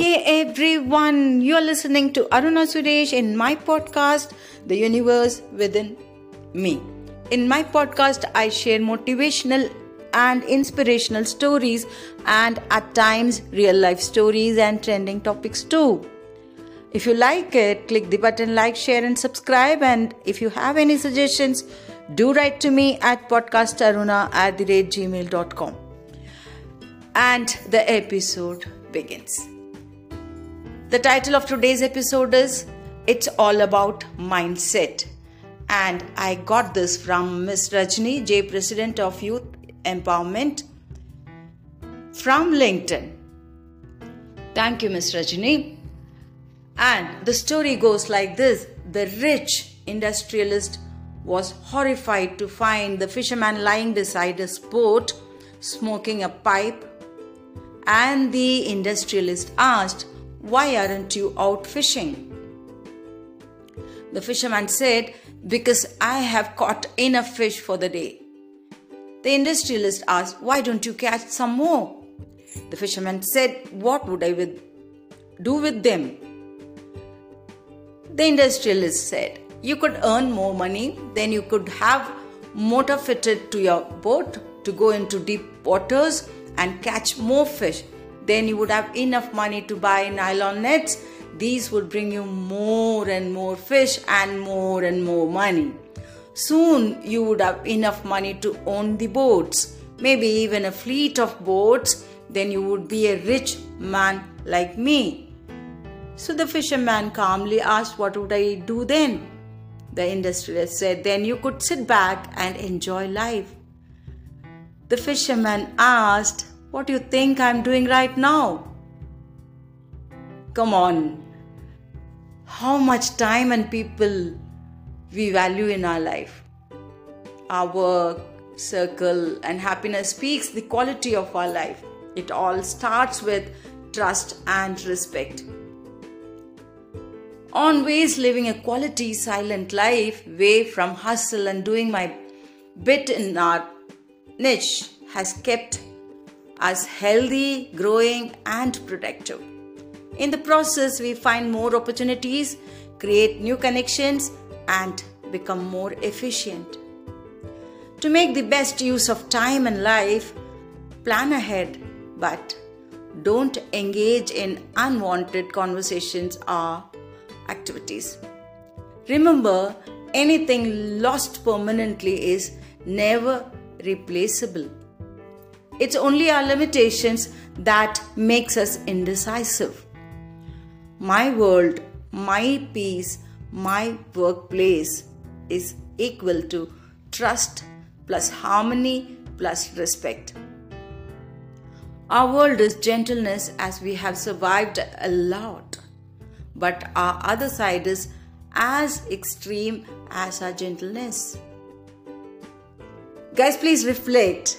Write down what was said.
Hey everyone, you're listening to Aruna Suresh in my podcast, The Universe Within Me. In my podcast, I share motivational and inspirational stories and at times real life stories and trending topics too. If you like it, click the button like, share, and subscribe. And if you have any suggestions, do write to me at podcastaruna at the rate gmail.com. And the episode begins. The title of today's episode is It's All About Mindset. And I got this from Ms. Rajni J, President of Youth Empowerment from LinkedIn. Thank you, Ms. Rajni. And the story goes like this The rich industrialist was horrified to find the fisherman lying beside his boat smoking a pipe. And the industrialist asked, why aren't you out fishing? The fisherman said, Because I have caught enough fish for the day. The industrialist asked, Why don't you catch some more? The fisherman said, What would I with, do with them? The industrialist said, You could earn more money, then you could have motor fitted to your boat to go into deep waters and catch more fish then you would have enough money to buy nylon nets. These would bring you more and more fish and more and more money. Soon you would have enough money to own the boats, maybe even a fleet of boats. Then you would be a rich man like me. So the fisherman calmly asked, What would I do then? The industrialist said, Then you could sit back and enjoy life. The fisherman asked, what do you think I'm doing right now? Come on. How much time and people we value in our life? Our work, circle, and happiness speaks the quality of our life. It all starts with trust and respect. Always living a quality, silent life, away from hustle and doing my bit in our niche has kept as healthy, growing, and productive. In the process, we find more opportunities, create new connections, and become more efficient. To make the best use of time and life, plan ahead, but don't engage in unwanted conversations or activities. Remember, anything lost permanently is never replaceable. It's only our limitations that makes us indecisive. My world, my peace, my workplace is equal to trust plus harmony plus respect. Our world is gentleness as we have survived a lot, but our other side is as extreme as our gentleness. Guys, please reflect